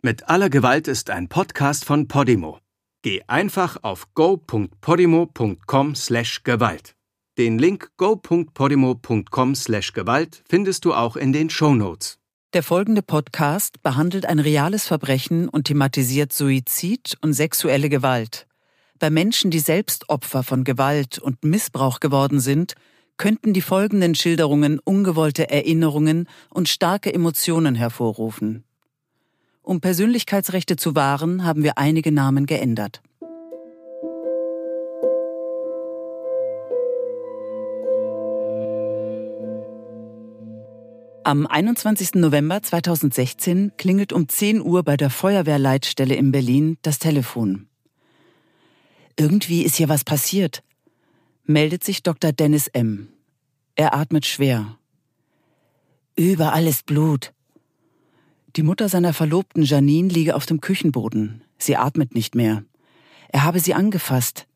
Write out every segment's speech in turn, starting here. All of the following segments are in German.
Mit aller Gewalt ist ein Podcast von Podimo. Geh einfach auf go.podimo.com/gewalt. Den Link go.podimo.com/gewalt findest du auch in den Show Notes. Der folgende Podcast behandelt ein reales Verbrechen und thematisiert Suizid und sexuelle Gewalt. Bei Menschen, die selbst Opfer von Gewalt und Missbrauch geworden sind, könnten die folgenden Schilderungen ungewollte Erinnerungen und starke Emotionen hervorrufen. Um Persönlichkeitsrechte zu wahren, haben wir einige Namen geändert. Am 21. November 2016 klingelt um 10 Uhr bei der Feuerwehrleitstelle in Berlin das Telefon. Irgendwie ist hier was passiert, meldet sich Dr. Dennis M. Er atmet schwer. Überall ist Blut. Die Mutter seiner Verlobten Janine liege auf dem Küchenboden. Sie atmet nicht mehr. Er habe sie angefasst.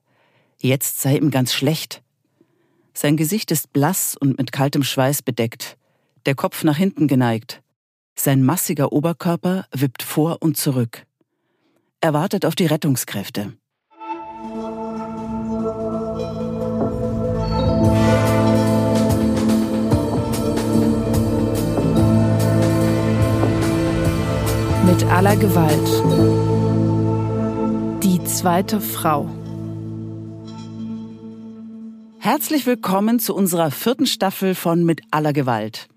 Jetzt sei ihm ganz schlecht. Sein Gesicht ist blass und mit kaltem Schweiß bedeckt, der Kopf nach hinten geneigt. Sein massiger Oberkörper wippt vor und zurück. Er wartet auf die Rettungskräfte. Mit aller Gewalt. Die zweite Frau. Herzlich willkommen zu unserer vierten Staffel von Mit aller Gewalt.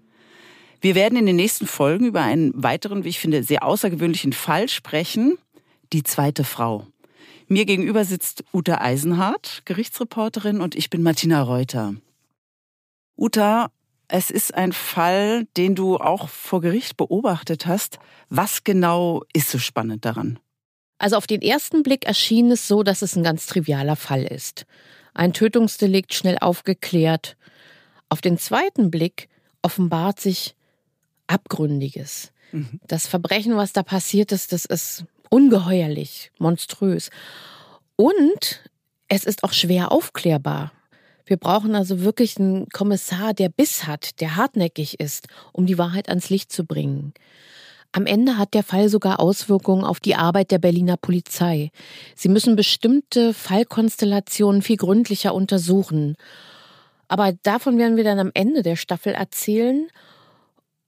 Wir werden in den nächsten Folgen über einen weiteren, wie ich finde, sehr außergewöhnlichen Fall sprechen. Die zweite Frau. Mir gegenüber sitzt Uta Eisenhardt, Gerichtsreporterin, und ich bin Martina Reuter. Uta, es ist ein Fall, den du auch vor Gericht beobachtet hast. Was genau ist so spannend daran? Also auf den ersten Blick erschien es so, dass es ein ganz trivialer Fall ist. Ein Tötungsdelikt schnell aufgeklärt. Auf den zweiten Blick offenbart sich Abgründiges. Mhm. Das Verbrechen, was da passiert ist, das ist ungeheuerlich, monströs. Und es ist auch schwer aufklärbar. Wir brauchen also wirklich einen Kommissar, der Biss hat, der hartnäckig ist, um die Wahrheit ans Licht zu bringen. Am Ende hat der Fall sogar Auswirkungen auf die Arbeit der Berliner Polizei. Sie müssen bestimmte Fallkonstellationen viel gründlicher untersuchen. Aber davon werden wir dann am Ende der Staffel erzählen.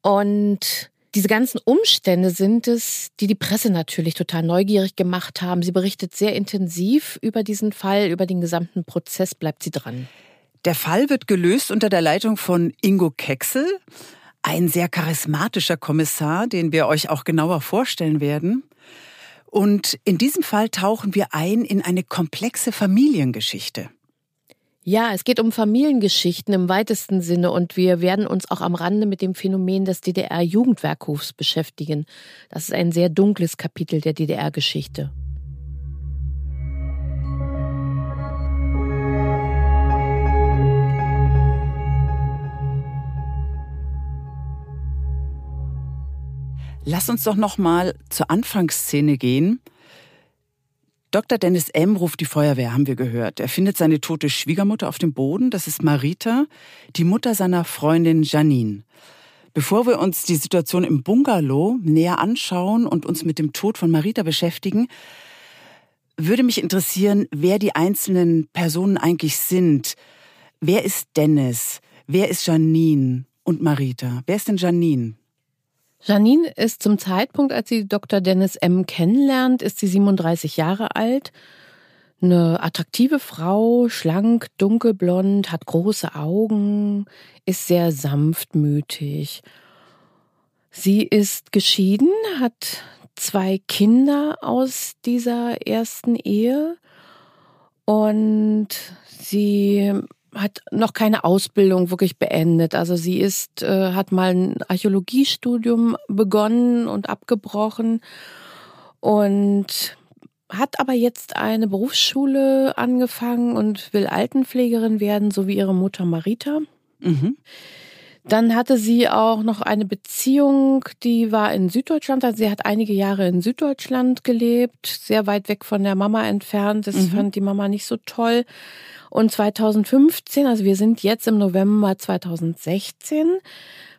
Und diese ganzen Umstände sind es, die die Presse natürlich total neugierig gemacht haben. Sie berichtet sehr intensiv über diesen Fall, über den gesamten Prozess bleibt sie dran. Der Fall wird gelöst unter der Leitung von Ingo Kexel, ein sehr charismatischer Kommissar, den wir euch auch genauer vorstellen werden. Und in diesem Fall tauchen wir ein in eine komplexe Familiengeschichte. Ja, es geht um Familiengeschichten im weitesten Sinne und wir werden uns auch am Rande mit dem Phänomen des DDR-Jugendwerkhofs beschäftigen. Das ist ein sehr dunkles Kapitel der DDR-Geschichte. Lass uns doch noch mal zur Anfangsszene gehen. Dr. Dennis M. ruft die Feuerwehr, haben wir gehört. Er findet seine tote Schwiegermutter auf dem Boden. Das ist Marita, die Mutter seiner Freundin Janine. Bevor wir uns die Situation im Bungalow näher anschauen und uns mit dem Tod von Marita beschäftigen, würde mich interessieren, wer die einzelnen Personen eigentlich sind. Wer ist Dennis? Wer ist Janine und Marita? Wer ist denn Janine? Janine ist zum Zeitpunkt, als sie Dr. Dennis M. kennenlernt, ist sie 37 Jahre alt. Eine attraktive Frau, schlank, dunkelblond, hat große Augen, ist sehr sanftmütig. Sie ist geschieden, hat zwei Kinder aus dieser ersten Ehe und sie hat noch keine Ausbildung wirklich beendet. Also sie ist, äh, hat mal ein Archäologiestudium begonnen und abgebrochen und hat aber jetzt eine Berufsschule angefangen und will Altenpflegerin werden, so wie ihre Mutter Marita. Mhm. Dann hatte sie auch noch eine Beziehung, die war in Süddeutschland. Also sie hat einige Jahre in Süddeutschland gelebt, sehr weit weg von der Mama entfernt. Das mhm. fand die Mama nicht so toll. Und 2015, also wir sind jetzt im November 2016,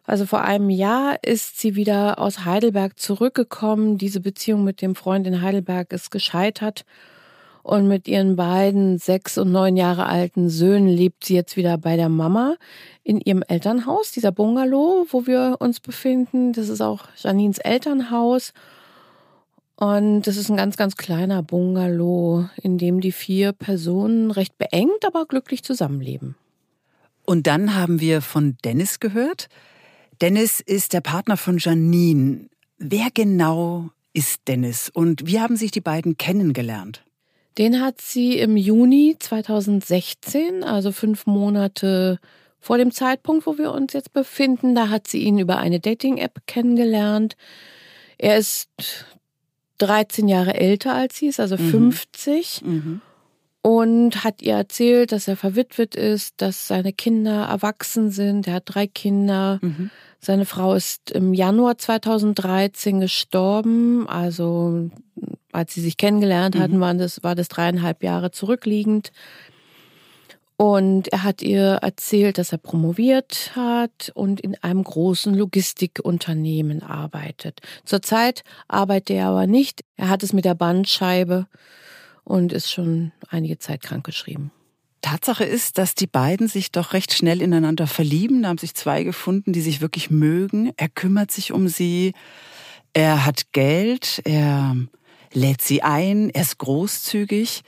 Also vor einem Jahr ist sie wieder aus Heidelberg zurückgekommen. Diese Beziehung mit dem Freund in Heidelberg ist gescheitert. Und mit ihren beiden sechs und neun Jahre alten Söhnen lebt sie jetzt wieder bei der Mama in ihrem Elternhaus, dieser Bungalow, wo wir uns befinden. Das ist auch Janines Elternhaus. Und das ist ein ganz, ganz kleiner Bungalow, in dem die vier Personen recht beengt, aber glücklich zusammenleben. Und dann haben wir von Dennis gehört. Dennis ist der Partner von Janine. Wer genau ist Dennis und wie haben sich die beiden kennengelernt? Den hat sie im Juni 2016, also fünf Monate vor dem Zeitpunkt, wo wir uns jetzt befinden, da hat sie ihn über eine Dating-App kennengelernt. Er ist 13 Jahre älter als sie ist, also mhm. 50. Mhm. Und hat ihr erzählt, dass er verwitwet ist, dass seine Kinder erwachsen sind. Er hat drei Kinder. Mhm. Seine Frau ist im Januar 2013 gestorben. Also als sie sich kennengelernt hatten, mhm. waren das, war das dreieinhalb Jahre zurückliegend. Und er hat ihr erzählt, dass er promoviert hat und in einem großen Logistikunternehmen arbeitet. Zurzeit arbeitet er aber nicht. Er hat es mit der Bandscheibe und ist schon einige Zeit krankgeschrieben. Tatsache ist, dass die beiden sich doch recht schnell ineinander verlieben. Da haben sich zwei gefunden, die sich wirklich mögen. Er kümmert sich um sie. Er hat Geld. Er lädt sie ein, er ist großzügig.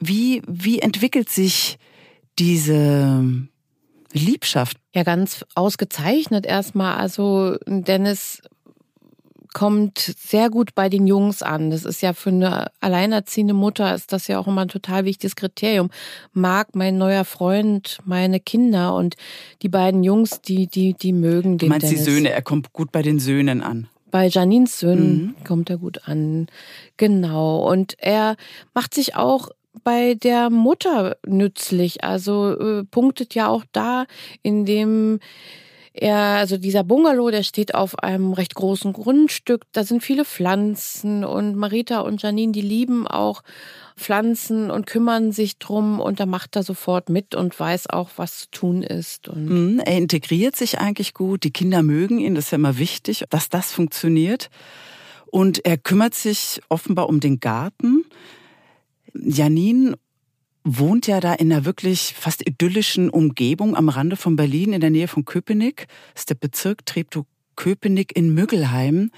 Wie, wie entwickelt sich diese Liebschaft? Ja, ganz ausgezeichnet erstmal. Also Dennis kommt sehr gut bei den Jungs an. Das ist ja für eine alleinerziehende Mutter ist das ja auch immer ein total wichtiges Kriterium. Mag mein neuer Freund meine Kinder und die beiden Jungs, die die die mögen den. Du meinst Dennis. die Söhne? Er kommt gut bei den Söhnen an. Bei Janines Söhnen mhm. kommt er gut an. Genau. Und er macht sich auch bei der Mutter nützlich. Also äh, punktet ja auch da, indem er, also dieser Bungalow, der steht auf einem recht großen Grundstück. Da sind viele Pflanzen und Marita und Janine, die lieben auch Pflanzen und kümmern sich drum und da macht er sofort mit und weiß auch, was zu tun ist. Und mhm, er integriert sich eigentlich gut. Die Kinder mögen ihn. Das ist ja immer wichtig, dass das funktioniert. Und er kümmert sich offenbar um den Garten. Janine wohnt ja da in einer wirklich fast idyllischen Umgebung am Rande von Berlin in der Nähe von Köpenick. Das ist der Bezirk Treptow-Köpenick in Müggelheim.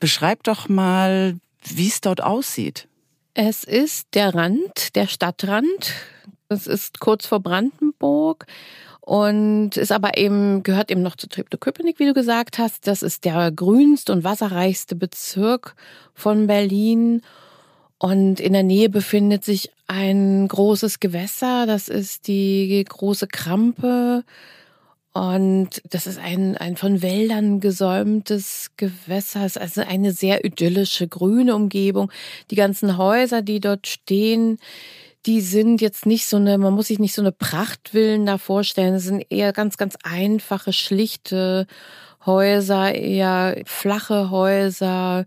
Beschreib doch mal, wie es dort aussieht. Es ist der Rand, der Stadtrand. Es ist kurz vor Brandenburg und ist aber eben, gehört eben noch zu Treptow-Köpenick, wie du gesagt hast. Das ist der grünste und wasserreichste Bezirk von Berlin. Und in der Nähe befindet sich ein großes Gewässer, das ist die große Krampe. Und das ist ein, ein von Wäldern gesäumtes Gewässer. Es ist also eine sehr idyllische, grüne Umgebung. Die ganzen Häuser, die dort stehen, die sind jetzt nicht so eine, man muss sich nicht so eine Prachtvillen da vorstellen. Es sind eher ganz, ganz einfache, schlichte Häuser, eher flache Häuser,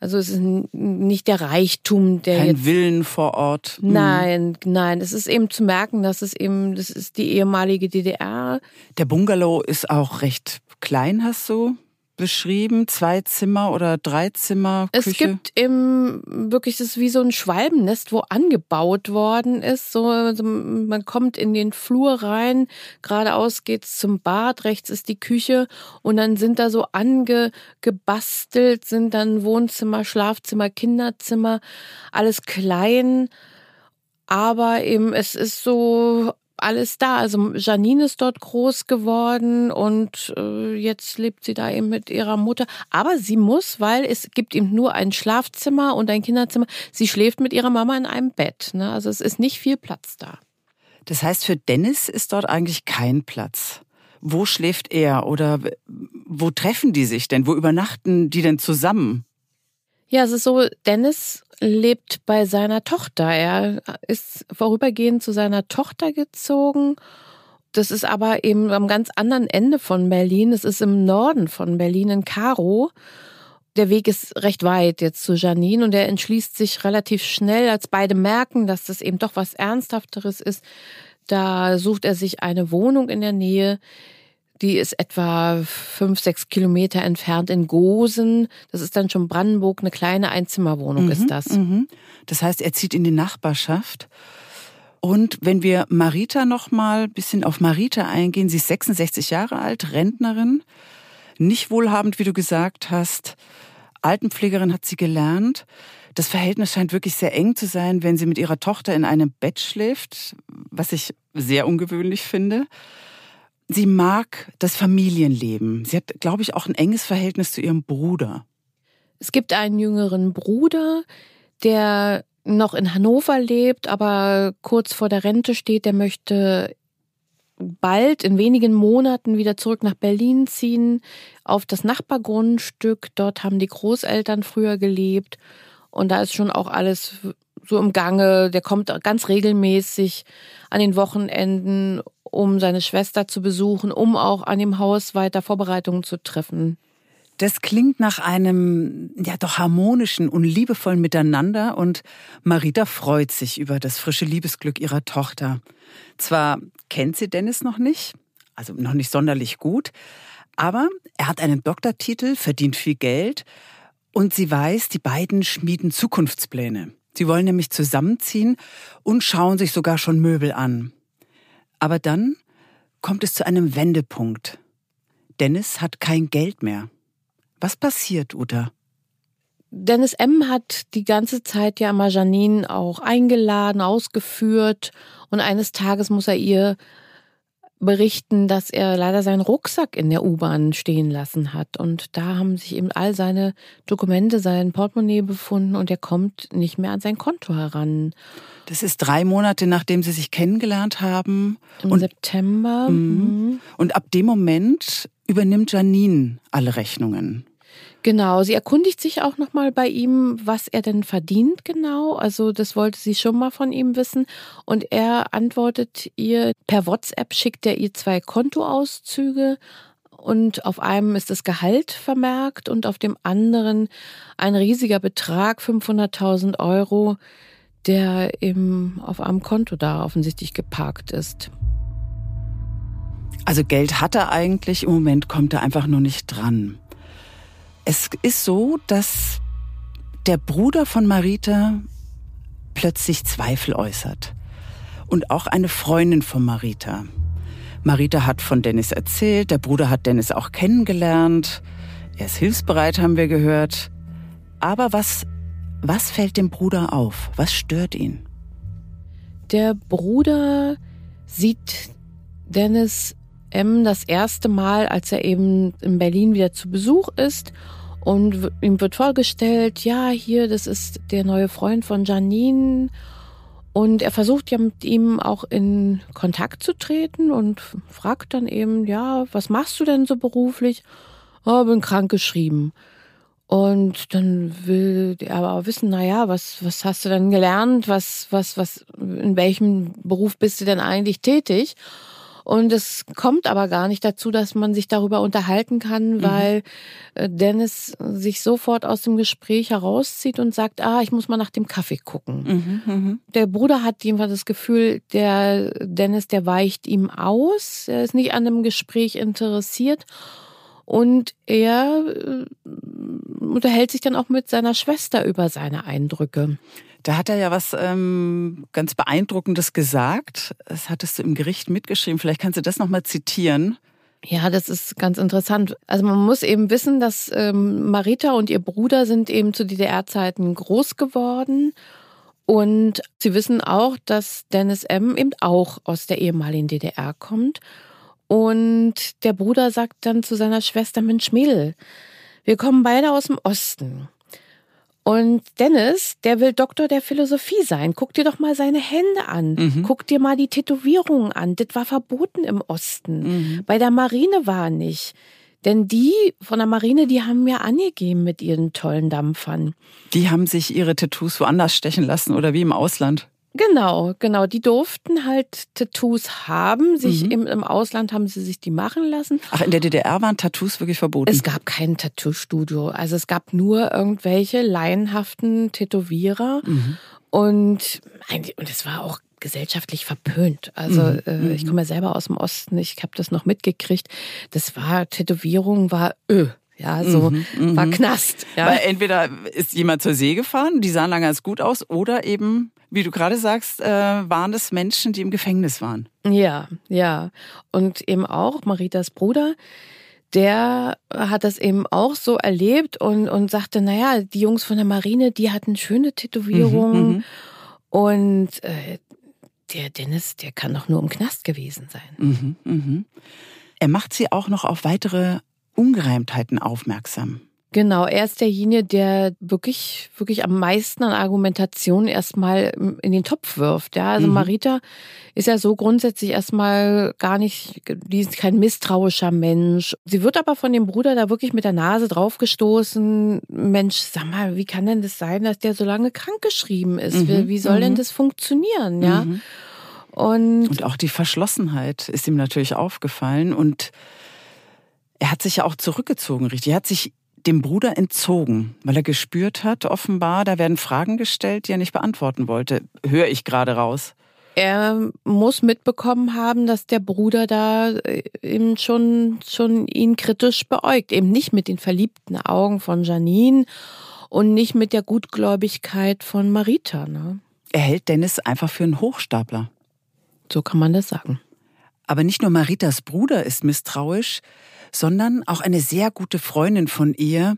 also es ist nicht der Reichtum, der Kein jetzt, Willen vor Ort. Mhm. Nein, nein. Es ist eben zu merken, dass es eben, das ist die ehemalige DDR. Der Bungalow ist auch recht klein, hast du beschrieben? Zwei Zimmer oder drei Zimmer? Küche? Es gibt im wirklich das ist wie so ein Schwalbennest, wo angebaut worden ist. So also man kommt in den Flur rein, geradeaus geht's zum Bad, rechts ist die Küche und dann sind da so angebastelt, sind dann Wohnzimmer, Schlafzimmer, Kinderzimmer, alles klein. Aber eben, es ist so alles da. Also Janine ist dort groß geworden und äh, jetzt lebt sie da eben mit ihrer Mutter. Aber sie muss, weil es gibt eben nur ein Schlafzimmer und ein Kinderzimmer. Sie schläft mit ihrer Mama in einem Bett. Ne? Also es ist nicht viel Platz da. Das heißt, für Dennis ist dort eigentlich kein Platz. Wo schläft er oder wo treffen die sich denn? Wo übernachten die denn zusammen? Ja, es ist so, Dennis lebt bei seiner Tochter. Er ist vorübergehend zu seiner Tochter gezogen. Das ist aber eben am ganz anderen Ende von Berlin. Es ist im Norden von Berlin in Karo. Der Weg ist recht weit jetzt zu Janine und er entschließt sich relativ schnell, als beide merken, dass das eben doch was Ernsthafteres ist. Da sucht er sich eine Wohnung in der Nähe, Die ist etwa fünf, sechs Kilometer entfernt in Gosen. Das ist dann schon Brandenburg, eine kleine Einzimmerwohnung mhm, ist das. Mhm. Das heißt, er zieht in die Nachbarschaft. Und wenn wir Marita noch mal ein bisschen auf Marita eingehen, sie ist 66 Jahre alt, Rentnerin, nicht wohlhabend, wie du gesagt hast. Altenpflegerin hat sie gelernt. Das Verhältnis scheint wirklich sehr eng zu sein, wenn sie mit ihrer Tochter in einem Bett schläft, was ich sehr ungewöhnlich finde. Sie mag das Familienleben. Sie hat, glaube ich, auch ein enges Verhältnis zu ihrem Bruder. Es gibt einen jüngeren Bruder, der noch in Hannover lebt, aber kurz vor der Rente steht, der möchte bald in wenigen Monaten wieder zurück nach Berlin ziehen, auf das Nachbargrundstück. Dort haben die Großeltern früher gelebt und da ist schon auch alles so im Gange. Der kommt ganz regelmäßig an den Wochenenden, um seine Schwester zu besuchen, um auch an dem Haus weiter Vorbereitungen zu treffen. Das klingt nach einem ja doch harmonischen und liebevollen Miteinander und Marita freut sich über das frische Liebesglück ihrer Tochter. Zwar kennt sie Dennis noch nicht, also noch nicht sonderlich gut, aber er hat einen Doktortitel, verdient viel Geld und sie weiß, die beiden schmieden Zukunftspläne. Sie wollen nämlich zusammenziehen und schauen sich sogar schon Möbel an. Aber dann kommt es zu einem Wendepunkt. Dennis hat kein Geld mehr. Was passiert, Uta? Dennis M. hat die ganze Zeit ja immer Janine auch eingeladen, ausgeführt und eines Tages muss er ihr berichten, dass er leider seinen Rucksack in der U-Bahn stehen lassen hat. Und da haben sich eben all seine Dokumente, sein Portemonnaie befunden und er kommt nicht mehr an sein Konto heran. Das ist drei Monate, nachdem sie sich kennengelernt haben. Im und, September. Mhm. Und ab dem Moment übernimmt Janine alle Rechnungen. Genau, sie erkundigt sich auch nochmal bei ihm, was er denn verdient genau. Also das wollte sie schon mal von ihm wissen. Und er antwortet ihr, per WhatsApp schickt er ihr zwei Kontoauszüge und auf einem ist das Gehalt vermerkt und auf dem anderen ein riesiger Betrag, 500.000 Euro, der eben auf einem Konto da offensichtlich geparkt ist. Also Geld hat er eigentlich, im Moment kommt er einfach nur nicht dran. Es ist so, dass der Bruder von Marita plötzlich Zweifel äußert. Und auch eine Freundin von Marita. Marita hat von Dennis erzählt, der Bruder hat Dennis auch kennengelernt. Er ist hilfsbereit, haben wir gehört. Aber was, was fällt dem Bruder auf? Was stört ihn? Der Bruder sieht Dennis M das erste Mal, als er eben in Berlin wieder zu Besuch ist und ihm wird vorgestellt, ja, hier, das ist der neue Freund von Janine. Und er versucht ja mit ihm auch in Kontakt zu treten und fragt dann eben, ja, was machst du denn so beruflich? Oh, bin krank geschrieben. Und dann will er aber wissen, na ja, was, was hast du denn gelernt? Was, was, was, in welchem Beruf bist du denn eigentlich tätig? Und es kommt aber gar nicht dazu, dass man sich darüber unterhalten kann, mhm. weil äh, Dennis sich sofort aus dem Gespräch herauszieht und sagt, ah, ich muss mal nach dem Kaffee gucken. Mhm, mh. Der Bruder hat jedenfalls das Gefühl, der Dennis, der weicht ihm aus, er ist nicht an dem Gespräch interessiert. Und er äh, unterhält sich dann auch mit seiner Schwester über seine Eindrücke. Da hat er ja was ähm, ganz Beeindruckendes gesagt. Das hattest du im Gericht mitgeschrieben. Vielleicht kannst du das nochmal zitieren. Ja, das ist ganz interessant. Also man muss eben wissen, dass ähm, Marita und ihr Bruder sind eben zu DDR-Zeiten groß geworden. Und sie wissen auch, dass Dennis M. eben auch aus der ehemaligen DDR kommt. Und der Bruder sagt dann zu seiner Schwester, Mensch Mädel, wir kommen beide aus dem Osten. Und Dennis, der will Doktor der Philosophie sein. Guck dir doch mal seine Hände an. Mhm. Guck dir mal die Tätowierungen an. Das war verboten im Osten. Mhm. Bei der Marine war nicht. Denn die von der Marine, die haben mir angegeben mit ihren tollen Dampfern. Die haben sich ihre Tattoos woanders stechen lassen oder wie im Ausland? Genau, genau. Die durften halt Tattoos haben. Sich mhm. im, im Ausland haben sie sich die machen lassen. Ach, in der DDR waren Tattoos wirklich verboten? Es gab kein Tattoo-Studio. Also es gab nur irgendwelche laienhaften Tätowierer. Mhm. Und, und es war auch gesellschaftlich verpönt. Also Mhm, äh, mhm. ich komme ja selber aus dem Osten, ich habe das noch mitgekriegt. Das war Tätowierung war öh, ja, so Mhm, mhm. war Knast. Ja. Weil entweder ist jemand zur See gefahren, die sahen dann ganz gut aus, oder eben, wie du gerade sagst, äh, waren es Menschen, die im Gefängnis waren. Ja, ja. Und eben auch Maritas Bruder, der hat das eben auch so erlebt und, und sagte, naja, die Jungs von der Marine, die hatten schöne Tätowierungen. Mhm, Und äh, der Dennis, der kann doch nur im Knast gewesen sein. mhm, mhm. Er macht sie auch noch auf weitere Ungereimtheiten aufmerksam. Genau, er ist derjenige, der wirklich, wirklich am meisten an Argumentation erstmal in den Topf wirft. Ja, also Mhm. Marita ist ja so grundsätzlich erstmal gar nicht, die ist kein misstrauischer Mensch. Sie wird aber von dem Bruder da wirklich mit der Nase draufgestoßen. Mensch, sag mal, wie kann denn das sein, dass der so lange krankgeschrieben ist? Mhm, Wie, wie soll denn mhm. das funktionieren? Ja, Mhm. und Und auch die Verschlossenheit ist ihm natürlich aufgefallen und er hat sich ja auch zurückgezogen, richtig. Er hat sich dem Bruder entzogen, weil er gespürt hat, offenbar, da werden Fragen gestellt, die er nicht beantworten wollte. Höre ich gerade raus. er muss mitbekommen haben, dass der Bruder da äh, eben schon, schon ihn kritisch beäugt. Eben nicht mit den verliebten Augen von Janine und nicht mit der Gutgläubigkeit von Marita. Ne? Er hält Dennis einfach für einen Hochstapler. So kann man das sagen. Aber nicht nur Maritas Bruder ist misstrauisch, sondern auch eine sehr gute Freundin von ihr,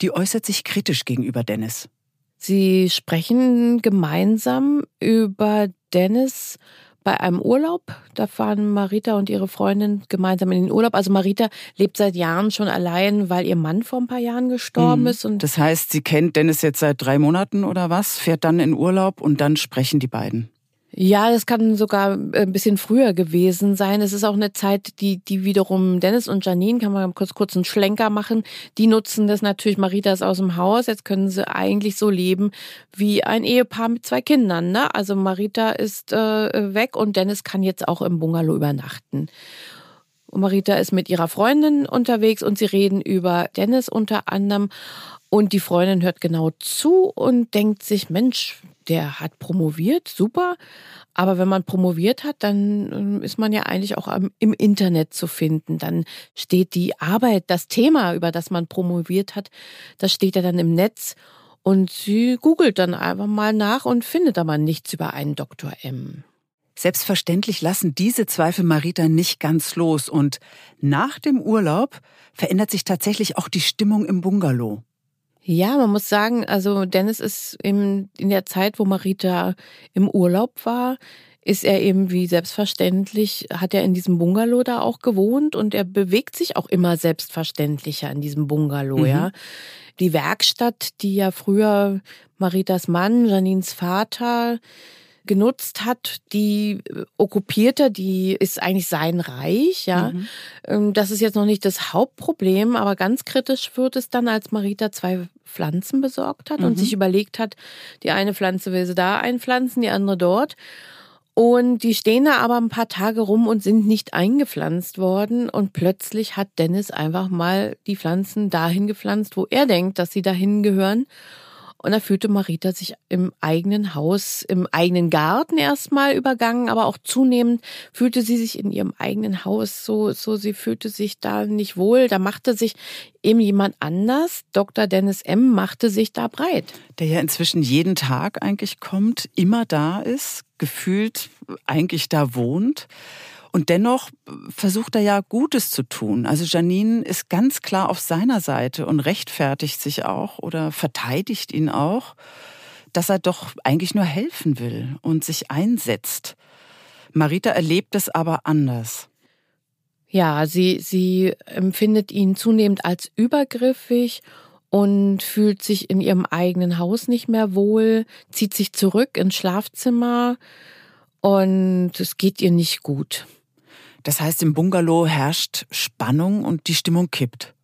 die äußert sich kritisch gegenüber Dennis. Sie sprechen gemeinsam über Dennis bei einem Urlaub. Da fahren Marita und ihre Freundin gemeinsam in den Urlaub. Also Marita lebt seit Jahren schon allein, weil ihr Mann vor ein paar Jahren gestorben Mhm. ist. Und Das heißt, sie kennt Dennis jetzt seit drei Monaten oder was, fährt dann in Urlaub und dann sprechen die beiden. Ja, das kann sogar ein bisschen früher gewesen sein. Es ist auch eine Zeit, die, die wiederum Dennis und Janine, kann man kurz, kurz einen Schlenker machen, die nutzen das natürlich, Marita ist aus dem Haus, jetzt können sie eigentlich so leben wie ein Ehepaar mit zwei Kindern. Ne? Also Marita ist äh, weg und Dennis kann jetzt auch im Bungalow übernachten. Und Marita ist mit ihrer Freundin unterwegs und sie reden über Dennis unter anderem. Und die Freundin hört genau zu und denkt sich, Mensch, der hat promoviert, super. Aber wenn man promoviert hat, dann ähm, ist man ja eigentlich auch im Internet zu finden. Dann steht die Arbeit, das Thema, über das man promoviert hat, das steht ja dann im Netz. Und sie googelt dann einfach mal nach und findet aber nichts über einen Dr. M. Selbstverständlich lassen diese Zweifel Marita nicht ganz los und nach dem Urlaub verändert sich tatsächlich auch die Stimmung im Bungalow. Ja, man muss sagen, also Dennis ist im, in der Zeit, wo Marita im Urlaub war, ist er eben wie selbstverständlich, hat er in diesem Bungalow da auch gewohnt und er bewegt sich auch immer selbstverständlicher in diesem Bungalow, Mhm. ja. Die Werkstatt, die ja früher Maritas Mann, Janines Vater, genutzt hat, die äh, okkupiert er, die ist eigentlich sein Reich, ja. Mhm. Ähm, Das ist jetzt noch nicht das Hauptproblem, aber ganz kritisch wird es dann, als Marita zwei Pflanzen besorgt hat und Mhm. sich überlegt hat, die eine Pflanze will sie da einpflanzen, die andere dort. Und die stehen da aber ein paar Tage rum und sind nicht eingepflanzt worden. Und plötzlich hat Dennis einfach mal die Pflanzen dahin gepflanzt, wo er denkt, dass sie dahin gehören. Und da fühlte Marita sich im eigenen Haus, im eigenen Garten erstmal übergangen, aber auch zunehmend fühlte sie sich in ihrem eigenen Haus so, so, sie fühlte sich da nicht wohl. Da machte sich eben jemand anders, Dr. Dennis M., machte sich da breit. Der ja inzwischen jeden Tag eigentlich kommt, immer da ist, gefühlt eigentlich da wohnt. Und dennoch versucht er ja Gutes zu tun. Also Janine ist ganz klar auf seiner Seite und rechtfertigt sich auch oder verteidigt ihn auch, dass er doch eigentlich nur helfen will und sich einsetzt. Marita erlebt es aber anders. Ja, sie, sie empfindet ihn zunehmend als übergriffig und fühlt sich in ihrem eigenen Haus nicht mehr wohl, zieht sich zurück ins Schlafzimmer und es geht ihr nicht gut. Das heißt, im Bungalow herrscht Spannung und die Stimmung kippt.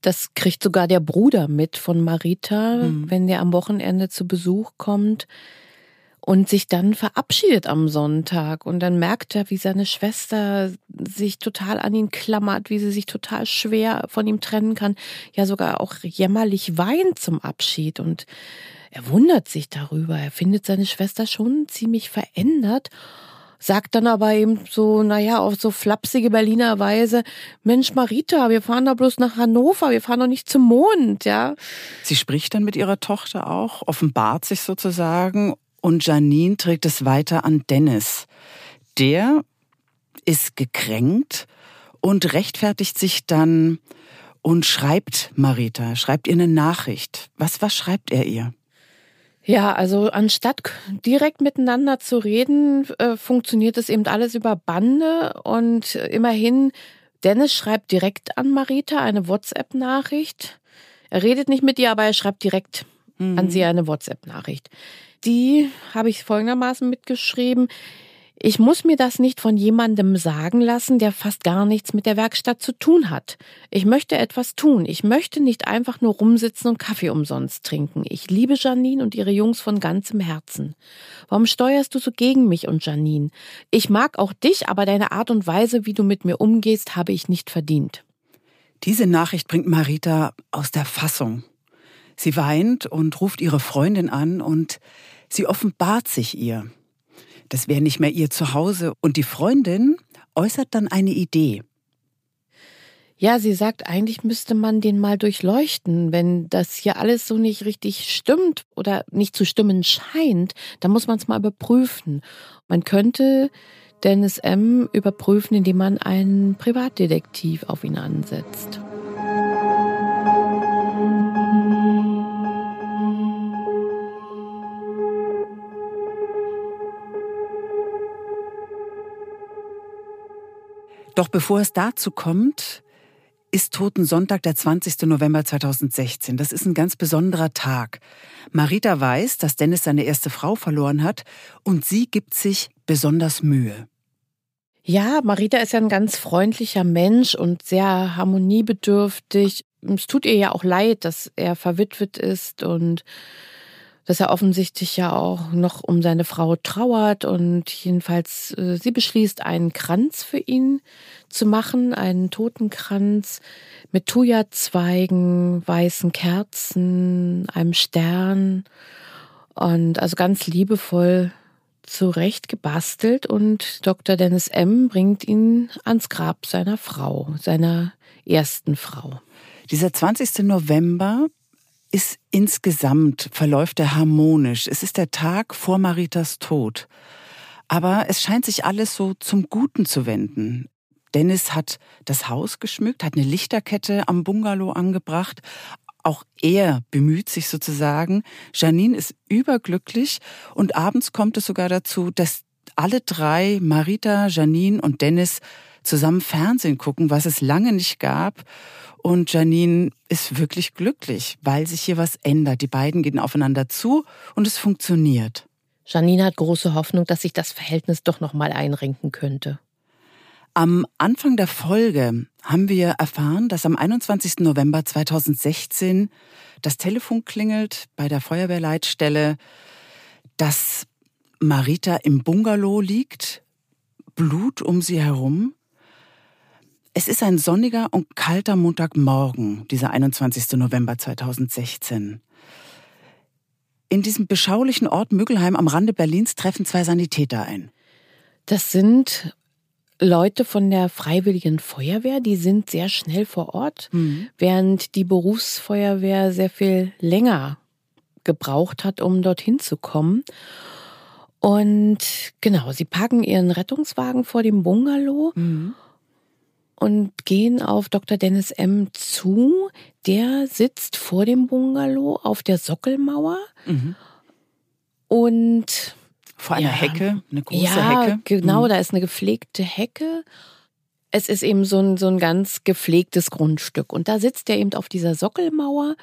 Das kriegt sogar der Bruder mit von Marita, Mhm. wenn der am Wochenende zu Besuch kommt. und sich dann verabschiedet am Sonntag. Und dann merkt er, wie seine Schwester sich total an ihn klammert, wie sie sich total schwer von ihm trennen kann, ja sogar auch jämmerlich weint zum Abschied. Und er wundert sich darüber. Er findet seine Schwester schon ziemlich verändert sagt dann aber eben so, naja, auf so flapsige Berliner Weise, Mensch, Marita, wir fahren da bloß nach Hannover, wir fahren doch nicht zum Mond, ja. Sie spricht dann mit ihrer Tochter auch, offenbart sich sozusagen und Janine trägt es weiter an Dennis. Der ist gekränkt und rechtfertigt sich dann und schreibt Marita, schreibt ihr eine Nachricht. Was, was schreibt er ihr? Ja, also anstatt direkt miteinander zu reden, äh, funktioniert es eben alles über Bande und immerhin, Dennis schreibt direkt an Marita eine WhatsApp-Nachricht. Er redet nicht mit ihr, aber er schreibt direkt mhm. an sie eine WhatsApp-Nachricht die habe ich folgendermaßen mitgeschrieben. Ich muss mir das nicht von jemandem sagen lassen, der fast gar nichts mit der Werkstatt zu tun hat. Ich möchte etwas tun. Ich möchte nicht einfach nur rumsitzen und Kaffee umsonst trinken. Ich liebe Janine und ihre Jungs von ganzem Herzen. Warum steuerst du so gegen mich und Janine? Ich mag auch dich, aber deine Art und Weise, wie du mit mir umgehst, habe ich nicht verdient. Diese Nachricht bringt Marita aus der Fassung. Sie weint und ruft ihre Freundin an und Sie offenbart sich ihr. Das wäre nicht mehr ihr Zuhause. Und die Freundin äußert dann eine Idee. Ja, sie sagt, eigentlich müsste man den mal durchleuchten. Wenn das hier alles so nicht richtig stimmt oder nicht zu stimmen scheint, dann muss man es mal überprüfen. Man könnte Dennis M. überprüfen, indem man einen Privatdetektiv auf ihn ansetzt. Doch bevor es dazu kommt, ist Toten Sonntag, der 20. November 2016. Das ist ein ganz besonderer Tag. Marita weiß, dass Dennis seine erste Frau verloren hat und sie gibt sich besonders Mühe. Ja, Marita ist ja ein ganz freundlicher Mensch und sehr harmoniebedürftig. Es tut ihr ja auch leid, dass er verwitwet ist und dass er offensichtlich ja auch noch um seine Frau trauert und jedenfalls äh, sie beschließt, einen Kranz für ihn zu machen, einen Totenkranz mit Thuja-Zweigen, weißen Kerzen, einem Stern und also ganz liebevoll zurecht gebastelt und Dr. Dennis M. bringt ihn ans Grab seiner Frau, seiner ersten Frau. Dieser 20. November ist insgesamt, verläuft er harmonisch. Es ist der Tag vor Maritas Tod. Aber es scheint sich alles so zum Guten zu wenden. Dennis hat das Haus geschmückt, hat eine Lichterkette am Bungalow angebracht. Auch er bemüht sich sozusagen. Janine ist überglücklich und abends kommt es sogar dazu, dass alle drei, Marita, Janine und Dennis, zusammen Fernsehen gucken, was es lange nicht gab. Und Janine ist wirklich glücklich, weil sich hier was ändert. Die beiden gehen aufeinander zu und es funktioniert. Janine hat große Hoffnung, dass sich das Verhältnis doch noch mal einrenken könnte. Am Anfang der Folge haben wir erfahren, dass am 21. November 2016 das Telefon klingelt bei der Feuerwehrleitstelle, dass Marita im Bungalow liegt, Blut um sie herum es ist ein sonniger und kalter Montagmorgen, dieser 21. November 2016. In diesem beschaulichen Ort Müggelheim am Rande Berlins treffen zwei Sanitäter ein. Das sind Leute von der Freiwilligen Feuerwehr, die sind sehr schnell vor Ort, mhm. während die Berufsfeuerwehr sehr viel länger gebraucht hat, um dorthin zu kommen. Und genau, sie packen ihren Rettungswagen vor dem Bungalow. Mhm und gehen auf Dr. Dennis M. zu. Der sitzt vor dem Bungalow auf der Sockelmauer mhm. und vor einer ja, Hecke, eine große ja, Hecke. Genau, mhm. da ist eine gepflegte Hecke. Es ist eben so ein, so ein ganz gepflegtes Grundstück. Und da sitzt er eben auf dieser Sockelmauer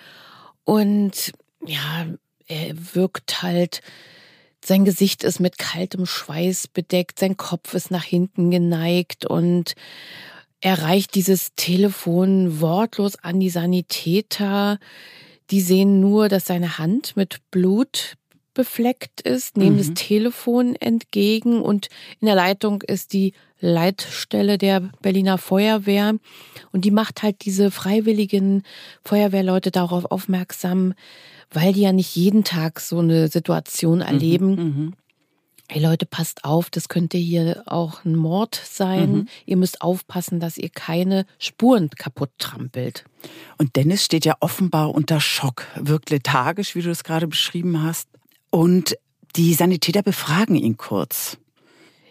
und ja, er wirkt halt, sein Gesicht ist mit kaltem Schweiß bedeckt, sein Kopf ist nach hinten geneigt und er reicht dieses Telefon wortlos an die Sanitäter. Die sehen nur, dass seine Hand mit Blut befleckt ist, nehmen mhm. das Telefon entgegen und in der Leitung ist die Leitstelle der Berliner Feuerwehr und die macht halt diese freiwilligen Feuerwehrleute darauf aufmerksam, weil die ja nicht jeden Tag so eine Situation mhm, erleben. Mhm, Hey Leute, passt auf, das könnte hier auch ein Mord sein. Mhm. Ihr müsst aufpassen, dass ihr keine Spuren kaputt trampelt. Und Dennis steht ja offenbar unter Schock, wirkt lethargisch, wie du es gerade beschrieben hast. Und die Sanitäter befragen ihn kurz.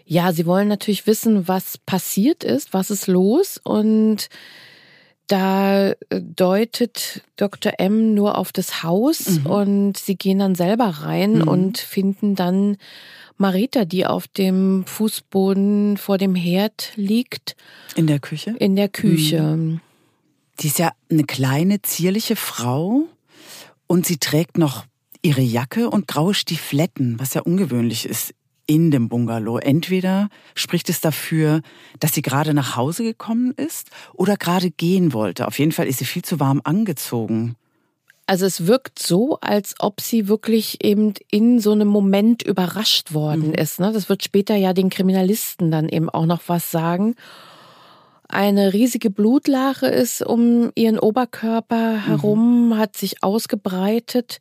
Ja, sie wollen natürlich wissen, was passiert ist, was ist los und da äh, deutet Dr. M nur auf das Haus mhm. und sie gehen dann selber rein mhm. und finden dann Marita, die auf dem Fußboden vor dem Herd liegt. In der Küche? In der Küche. Mhm. Die ist ja eine kleine, zierliche Frau und sie trägt noch ihre Jacke und graue Stiefletten, was ja ungewöhnlich ist in dem Bungalow. Entweder spricht es dafür, dass sie gerade nach Hause gekommen ist oder gerade gehen wollte. Auf jeden Fall ist sie viel zu warm angezogen. Also es wirkt so, als ob sie wirklich eben in so einem Moment überrascht worden mhm. ist. Ne? Das wird später ja den Kriminalisten dann eben auch noch was sagen. Eine riesige Blutlache ist um ihren Oberkörper mhm. herum, mhm. hat sich ausgebreitet.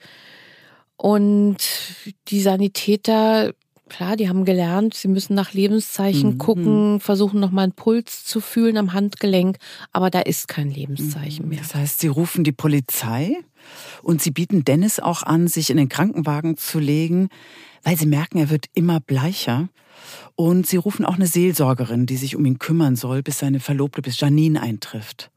Und die Sanitäter, klar, die haben gelernt, sie müssen nach Lebenszeichen mhm. gucken, versuchen nochmal einen Puls zu fühlen am Handgelenk, aber da ist kein Lebenszeichen mhm. mehr. Das heißt, sie rufen die Polizei? Und sie bieten Dennis auch an, sich in den Krankenwagen zu legen, weil sie merken, er wird immer bleicher. Und sie rufen auch eine Seelsorgerin, die sich um ihn kümmern soll, bis seine Verlobte, bis Janine eintrifft.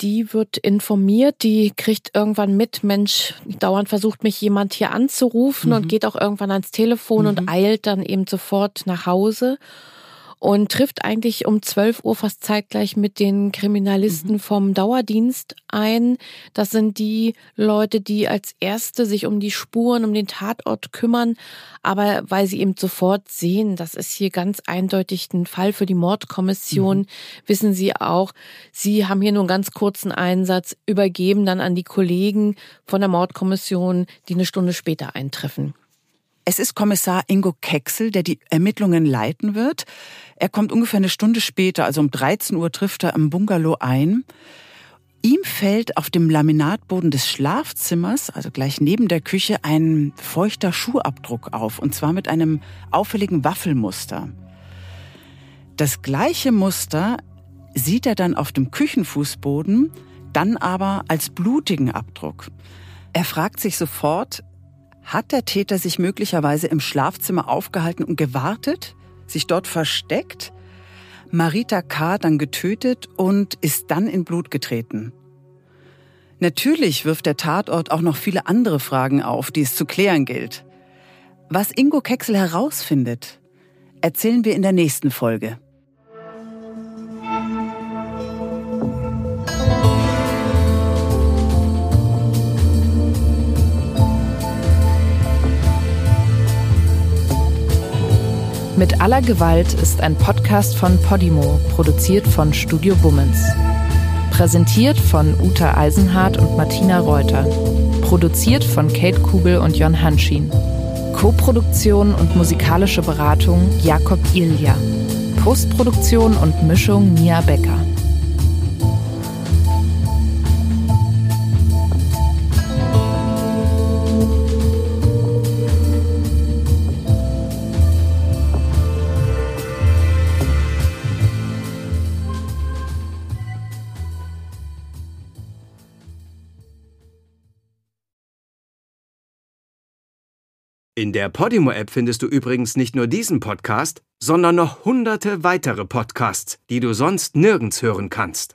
Die wird informiert, die kriegt irgendwann mit, Mensch, dauernd versucht mich jemand hier anzurufen mhm. und geht auch irgendwann ans Telefon mhm. und eilt dann eben sofort nach Hause und trifft eigentlich um 12 Uhr fast zeitgleich mit den Kriminalisten mhm. vom Dauerdienst ein. Das sind die Leute, die als Erste sich um die Spuren, um den Tatort kümmern. Aber weil sie eben sofort sehen, das ist hier ganz eindeutig ein Fall für die Mordkommission, mhm. wissen sie auch, sie haben hier nur einen ganz kurzen Einsatz, übergeben dann an die Kollegen von der Mordkommission, die eine Stunde später eintreffen. Es ist Kommissar Ingo Kecksel, der die Ermittlungen leiten wird. Er kommt ungefähr eine Stunde später, also um 13 Uhr trifft er im Bungalow ein. Ihm fällt auf dem Laminatboden des Schlafzimmers, also gleich neben der Küche, ein feuchter Schuhabdruck auf, und zwar mit einem auffälligen Waffelmuster. Das gleiche Muster sieht er dann auf dem Küchenfußboden, dann aber als blutigen Abdruck. Er fragt sich sofort, hat der Täter sich möglicherweise im Schlafzimmer aufgehalten und gewartet, sich dort versteckt, Marita K. dann getötet und ist dann in Blut getreten? Natürlich wirft der Tatort auch noch viele andere Fragen auf, die es zu klären gilt. Was Ingo Kexel herausfindet, erzählen wir in der nächsten Folge. Mit aller Gewalt ist ein Podcast von Podimo, produziert von Studio Bummens. Präsentiert von Uta Eisenhardt und Martina Reuter. Produziert von Kate Kugel und Jon Hanschin. Co-Produktion und musikalische Beratung Jakob Ilja. Postproduktion und Mischung Mia Becker. In der Podimo-App findest du übrigens nicht nur diesen Podcast, sondern noch hunderte weitere Podcasts, die du sonst nirgends hören kannst.